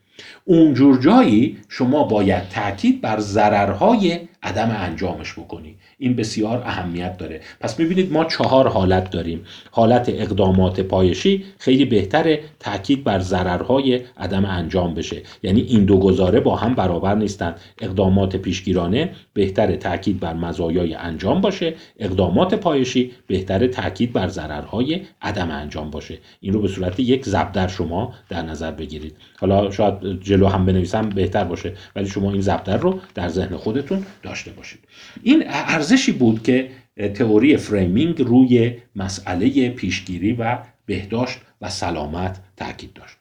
Speaker 1: اونجور جایی شما باید تاکید بر ضررهای عدم انجامش بکنی. این بسیار اهمیت داره. پس می‌بینید ما چهار حالت داریم. حالت اقدامات پایشی خیلی بهتره تاکید بر ضررهای عدم انجام بشه. یعنی این دو گزاره با هم برابر نیستند اقدامات پیشگیرانه بهتره تاکید بر مزایای انجام باشه. اقدامات پایشی بهتره تاکید بر ضررهای عدم انجام باشه. این رو به صورت یک زبدر شما در نظر بگیرید. حالا شاید جلو هم بنویسم بهتر باشه ولی شما این زبدر رو در ذهن خودتون داشته باشید. این ارزشی بود که تئوری framing روی مسئله پیشگیری و بهداشت و سلامت تاکید داشت.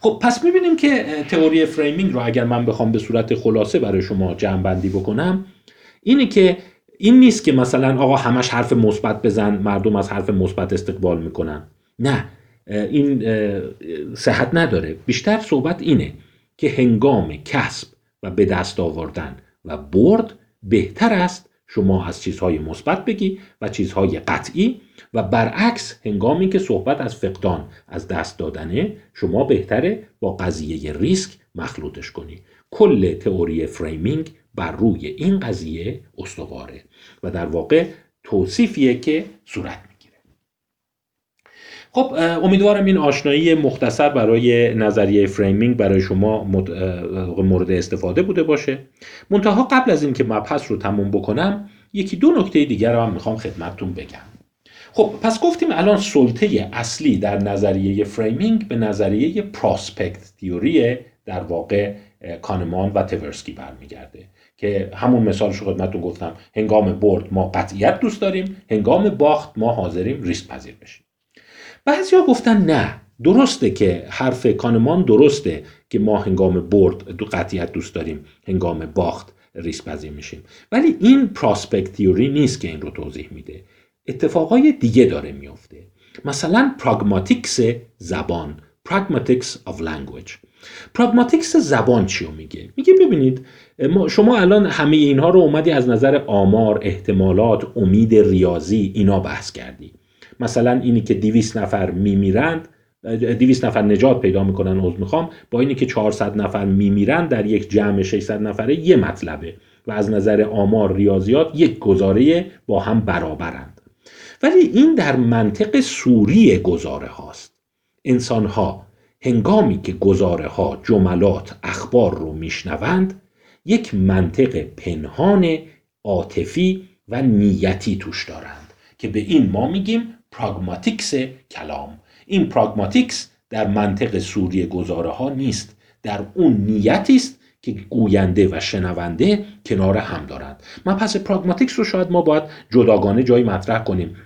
Speaker 1: خب پس می‌بینیم که تئوری framing رو اگر من بخوام به صورت خلاصه برای شما جمع بندی بکنم اینه که این نیست که مثلا آقا همش حرف مثبت بزن مردم از حرف مثبت استقبال می‌کنن. نه این صحت نداره. بیشتر صحبت اینه که هنگام کسب و به دست آوردن و برد بهتر است شما از چیزهای مثبت بگی و چیزهای قطعی و برعکس هنگامی که صحبت از فقدان از دست دادنه شما بهتره با قضیه ریسک مخلوطش کنی. کل تئوری framing بر روی این قضیه استواره و در واقع توصیفیه که صورت خب امیدوارم این آشنایی مختصر برای نظریه framing برای شما مورد استفاده بوده باشه. منتها قبل از اینکه مبحث رو تموم بکنم یکی دو نکته دیگر رو هم می‌خوام خدمتتون بگم. خب پس گفتیم الان سلطه اصلی در نظریه framing به نظریه prospect theory در واقع کانمان و تورسکی برمیگرده. که همون مثالش رو خدمتتون گفتم هنگام برد ما قطعیت دوست داریم هنگام باخت ما حاضریم ریسک پذیر بشیم. بعضیا گفتن نه درسته که حرف کانمان درسته که ما هنگام برد دو قطعیت دوست داریم هنگام باخت ریسک پذیر میشیم. ولی این پراسپکت تیوری نیست که این رو توضیح میده. اتفاقای دیگه داره میفته. مثلا پراگماتیکس زبان pragmatics of language. پراگماتیکس زبان چی رو میگه؟ میگه ببینید شما الان همه اینها رو اومدی از نظر آمار احتمالات امید ریاضی اینا بحث کردی. مثلا اینی که 200 نفر میمیرند 200 نفر نجات پیدا می‌کنن عذر می‌خوام. با اینی که 400 نفر میمیرند در یک جمع 600 نفره یه مطلبه و از نظر آمار ریاضیات یک گزاره با هم برابرند. ولی این در منطق سوری گزاره هاست. انسان ها هنگامی که گزاره ها جملات اخبار رو میشنوند یک منطق پنهان عاطفی و نیتی توش دارند که به این ما میگیم پراگماتیکس کلام. این پراگماتیکس در منطق سوری گزاره ها نیست. در اون نیتی است که گوینده و شنونده کنار هم دارند. من پس پراگماتیکس رو شاید ما باید جداگانه جایی مطرح کنیم.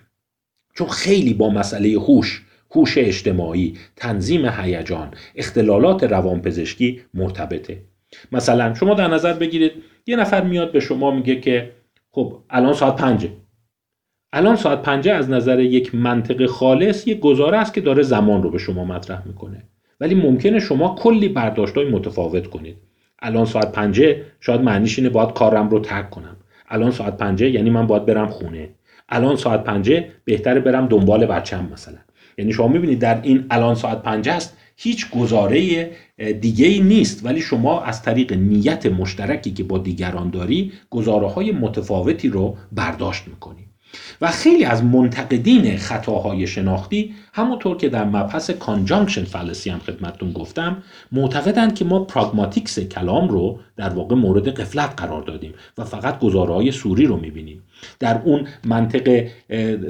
Speaker 1: چون خیلی با مسئله هوش هوش اجتماعی تنظیم هیجان اختلالات روانپزشکی مرتبطه. مثلا شما در نظر بگیرید یه نفر میاد به شما میگه که خب الان ساعت پنجه. الان ساعت پنجه از نظر یک منطق خالص یک گزاره است که داره زمان رو به شما مطرح می‌کنه. ولی ممکنه شما کلی برداشت های متفاوت کنید. الان ساعت پنجه شاید معنیش اینه باید کارم رو ترک کنم. الان ساعت پنجه یعنی من باید برم خونه. الان ساعت پنجه بهتره برم دنبال بچم مثلا. یعنی شما می‌بینید در این الان ساعت پنجه است هیچ گزاره دیگه ای نیست. ولی شما از طریق نیت مشترکی که با دیگران داری گزاره های متفاوتی رو برداشت می‌کنی و خیلی از منتقدین خطاهای شناختی همونطور که در مبحث conjunction fallacy هم خدمتتون گفتم معتقدند که ما pragmatics کلام رو در واقع مورد غفلت قرار دادیم و فقط گزاره صوری رو می‌بینیم. در اون منطق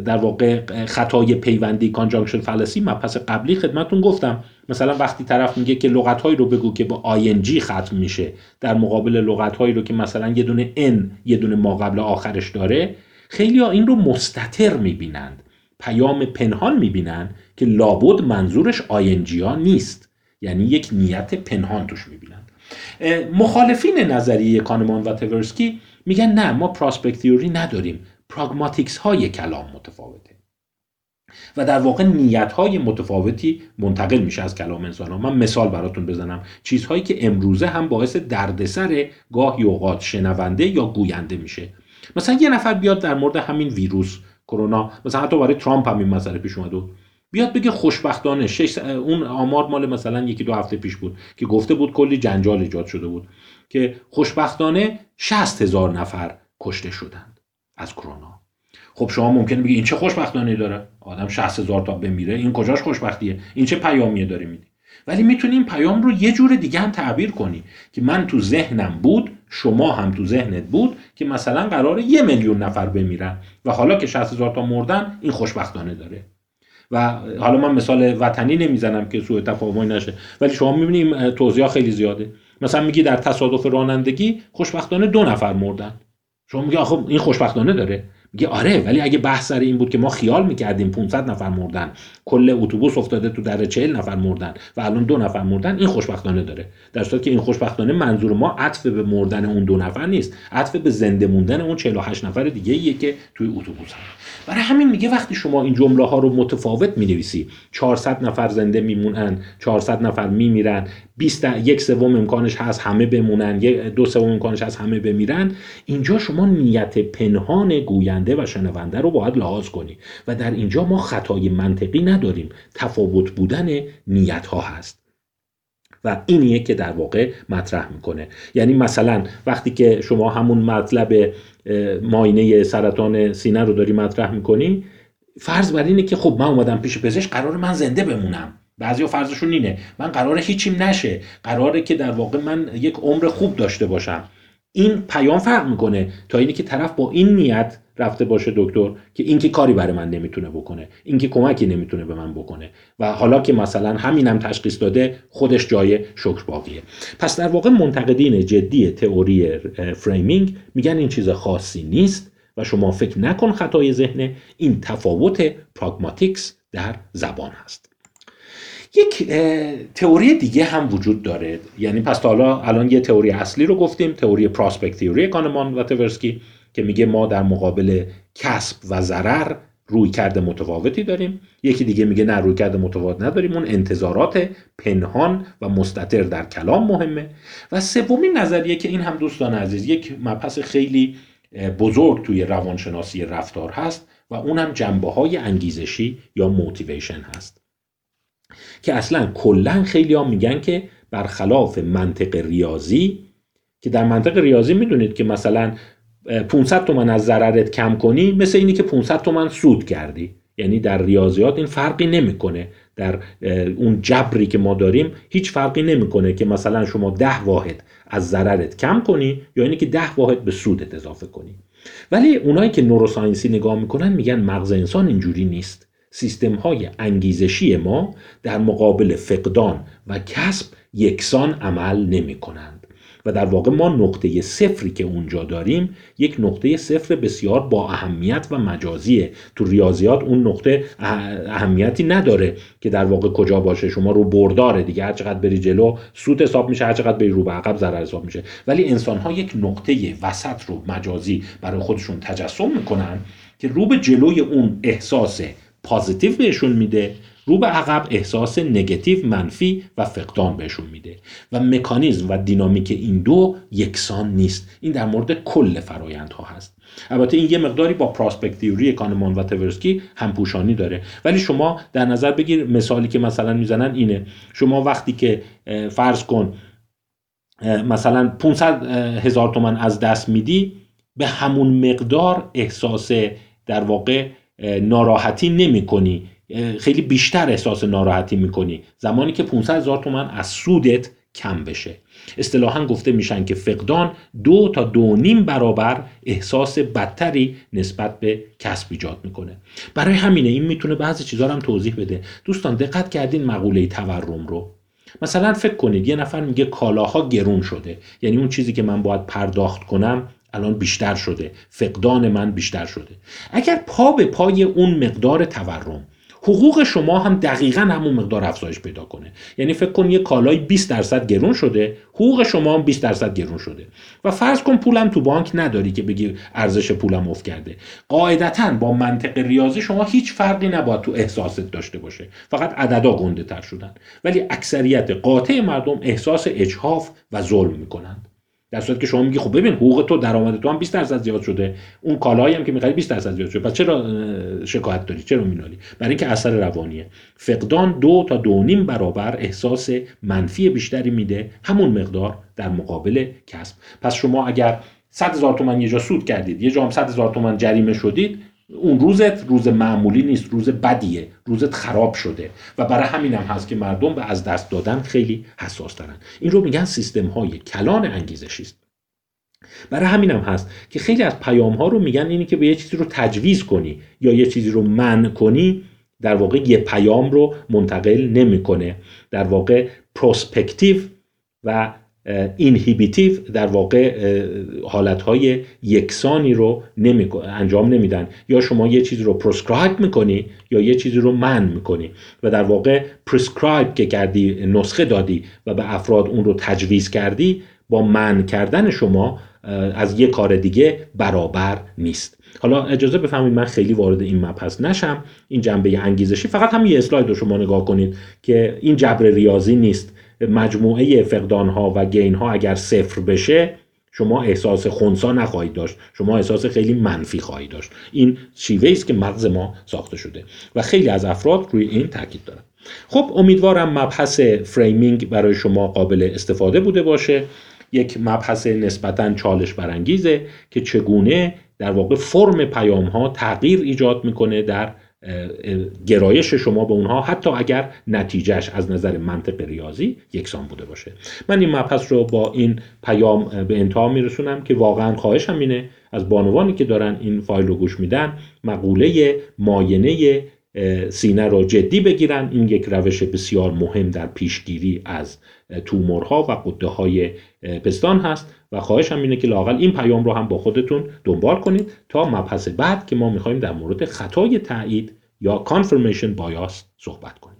Speaker 1: در واقع خطای پیوندی conjunction fallacy مبحث قبلی خدمتتون گفتم. مثلا وقتی طرف میگه که لغت هایی رو بگو که با ING ختم میشه در مقابل لغت هایی رو که مثلا یه دونه N یه دونه ما قبل آخرش داره خیلی ها این رو مستتر می‌بینند. پیام پنهان می‌بینند که لابد منظورش ها نیست. یعنی یک نیت پنهان توش می‌بینند. مخالفین نظریه کانمان و تورسکی میگن نه ما پراسپکت تیوری نداریم. پراگماتیکس های کلام متفاوته. و در واقع نیت های متفاوتی منتقل میشه از کلام انسان ها. من مثال براتون بزنم. چیزهایی که امروزه هم باعث دردسر گاهی اوقات شنونده یا گوینده میشه. مثلا یه نفر بیاد در مورد همین ویروس کرونا مثلا حتی برای ترامپ هم این مسئله پیش اومد بیاد بگه خوشبختانه شش اون آمار مال مثلا یکی دو هفته پیش بود که گفته بود کلی جنجال ایجاد شده بود که خوشبختانه 60 هزار نفر کشته شدند از کرونا. خب شما ممکن بگی این چه خوشبختانه داره؟ آدم 60 هزار تا بمیره این کجاش خوشبختیه؟ این چه پیامیه داری میدی؟ ولی می‌تونی این پیام رو یه جور دیگه هم تعبیر کنی که من تو ذهنم بود شما هم تو ذهنت بود که مثلا قرار یه میلیون نفر بمیرن و حالا که 60 هزار تا مردن این خوشبختانه داره. و حالا من مثال وطنی نمی‌زنم که سوء تفاهمی نشه ولی شما می‌بینیم توضیح خیلی زیاده. مثلا میگی در تصادف رانندگی خوشبختانه دو نفر مردن. شما میگی آخه این خوشبختانه داره. میگه آره ولی اگه بحث سر این بود که ما خیال می‌کردیم 500 نفر مردن کل اتوبوس افتاده تو در 40 نفر مردن و الان دو نفر مردن این خوشبختانه داره. در صورتی که این خوشبختانه منظور ما عطف به مردن اون دو نفر نیست. عطف به زنده موندن اون 48 نفر دیگه ایه که توی اتوبوس هست. برای همین میگه وقتی شما این جمله ها رو متفاوت می‌نویسی 400 نفر زنده میمونن 400 نفر میمیرن 20 یک سوم امکانش هست همه بمونن دو سوم امکانش هست همه بمیرن. اینجا شما نیت پنهان گوینده و شنونده رو باید لحاظ کنی و در اینجا ما خطای منطقی نداریم. تفاوت بودن نیت ها هست. و اینیه که در واقع مطرح می‌کنه. یعنی مثلا وقتی که شما همون مطلب ماینه سرطان سینه رو داری مطرح می‌کنی فرض بر اینه که خب من اومدم پیش پزشک قرار من زنده بمونم. بعضی فرضشون اینه. من قراره هیچیم نشه. قراره که در واقع من یک عمر خوب داشته باشم. این پیام فرق می‌کنه تا اینی که طرف با این نیت رفته باشه دکتر که این که کاری برای من نمی‌تونه بکنه این که کمکی نمی‌تونه به من بکنه. و حالا که مثلا همینم تشخیص داده خودش جای شکر باقیه پس در واقع منتقدین جدی تئوری framing میگن این چیز خاصی نیست و شما فکر نکن خطای ذهنه این تفاوت pragmatics در زبان هست. یک تئوری دیگه هم وجود داره. یعنی پس تا حالا الان یه تئوری اصلی رو گفتیم تئوری prospect theory کانمان و تورسکی که میگه ما در مقابل کسب و ضرر روی کرده متفاوتی داریم. یکی دیگه میگه نه روی کرده متفاوت نداریم. اون انتظارات پنهان و مستطر در کلام مهمه. و سومین نظریه که این هم دوستان عزیز یک مبحث خیلی بزرگ توی روانشناسی رفتار هست و اون هم جنبه های انگیزشی یا موتیویشن هست. که اصلا کلا خیلی ها میگن که برخلاف منطق ریاضی که در منطق ریاضی می‌دونید که مثلا 500 تومن از ضررت کم کنی مثل اینی که 500 تومن سود کردی. یعنی در ریاضیات این فرقی نمی‌کنه. در اون جبری که ما داریم هیچ فرقی نمی‌کنه که مثلا شما ده واحد از ضررت کم کنی یا اینی که ده واحد به سودت اضافه کنی. ولی اونایی که نوروساینسی نگاه می‌کنن میگن مغز انسان اینجوری نیست. سیستم های انگیزشی ما در مقابل فقدان و کسب یکسان عمل نمی کنند و در واقع ما نقطه صفری که اونجا داریم یک نقطه صفر بسیار با اهمیت و مجازیه. تو ریاضیات اون نقطه اهمیتی نداره که در واقع کجا باشه شما رو برداره دیگه. هر چقدر بری جلو سود حساب میشه هر چقدر بری رو به عقب ضرر حساب میشه. ولی انسان ها یک نقطه وسط رو مجازی برای خودشون تجسم می‌کنن که رو به جلوی اون احساس پازیتیو بهشون میده رو به عقب احساس نگتیو منفی و فقدان بهشون میده و مکانیزم و دینامیک این دو یکسان نیست. این در مورد کل فرایندها هست. البته این یه مقداری با پراسپکتیوری کانمان و تورسکی همپوشانی داره. ولی شما در نظر بگیر مثالی که مثلا می‌زنن اینه. شما وقتی که فرض کن مثلا 500 هزار تومن از دست میدی به همون مقدار احساس در واقع ناراحتی نمی کنی خیلی بیشتر احساس ناراحتی می‌کنی. زمانی که 500 هزار تومن از سودت کم بشه. اصطلاحا گفته میشن که فقدان دو تا دو نیم برابر احساس بدتری نسبت به کسب ایجاد می‌کنه. برای همینه این می‌تونه بعضی چیزا هم توضیح بده. دوستان دقت کردین مقوله تورم رو. مثلا فکر کنید یه نفر میگه کالاها گرون شده. یعنی اون چیزی که من باید پرداخت کنم الان بیشتر شده. فقدان من بیشتر شده. اگر پا به پای اون مقدار تورم حقوق شما هم دقیقا همون مقدار افزایش پیدا کنه. یعنی فکر کن یه کالای 20 درصد گرون شده حقوق شما هم 20 درصد گرون شده. و فرض کن پولم تو بانک نداری که بگی ارزش پولم افت کرده. قاعدتا با منطق ریاضی شما هیچ فرقی نباید تو احساست داشته باشه. فقط عددا گنده تر شدن. ولی اکثریت قاطع مردم احساس اجحاف و ظلم می‌کنند. در صورتی که شما میگی خب ببین حقوق تو درآمد تو هم 20 درصد زیاد شده. اون کالایی هم که می‌خری 20 درصد زیاد شده. پس چرا شکایت داری؟ چرا مینالی؟ برای اینکه اثر روانیه. فقدان دو تا دو نیم برابر احساس منفی بیشتری میده. همون مقدار در مقابل کسب. پس شما اگر 100 هزار تومن یه جا سود کردید یه جا هم 100 هزار تومن جریمه شدید اون روزت روز معمولی نیست روز بدیه روزت خراب شده و برای همین هم هست که مردم به از دست دادن خیلی حساس دارن. این رو میگن سیستم های کلان انگیزشی است. برای همین هم هست که خیلی از پیام ها رو میگن اینی که به یه چیزی رو تجویز کنی یا یه چیزی رو منع کنی در واقع یه پیام رو منتقل نمی‌کنه. در واقع prescriptive و inhibitive در واقع حالتهای یکسانی رو نمی... انجام نمیدن. یا شما یه چیزی رو prescribe می‌کنی یا یه چیزی رو منع می‌کنی. و در واقع prescribe که کردی نسخه دادی و به افراد اون رو تجویز کردی با من کردن شما از یه کار دیگه برابر نیست. حالا اجازه بفهمید من خیلی وارد این مبحث نشم. این جنبه انگیزشی فقط هم یه اسلاید رو شما نگاه کنید که این جبر ریاضی نیست. مجموعه فقدان ها و گین ها اگر صفر بشه شما احساس خونسا نخواهید داشت. شما احساس خیلی منفی خواهید داشت. این شیوه است که مغز ما ساخته شده و خیلی از افراد روی این تاکید دارن خب امیدوارم مبحث framing برای شما قابل استفاده بوده باشه. یک مبحث نسبتا چالش برانگیزه که چگونه در واقع فرم پیام ها تغییر ایجاد می‌کنه در گرایش شما به اونها حتی اگر نتیجهش از نظر منطق ریاضی یکسان بوده باشه. من این مبحث رو با این پیام به انتها میرسونم که واقعا خواهشم اینه از بانوانی که دارن این فایل رو گوش میدن مقوله ماینه سینه رو جدی بگیرن. این یک روش بسیار مهم در پیشگیری از تومورها و قده های پستان هست. و خواهشم اینه که لاقل این پیام رو هم با خودتون دنبال کنید تا مبحث بعد که ما می‌خوایم در مورد خطای تایید یا کانفرمیشن بایاس صحبت کنیم.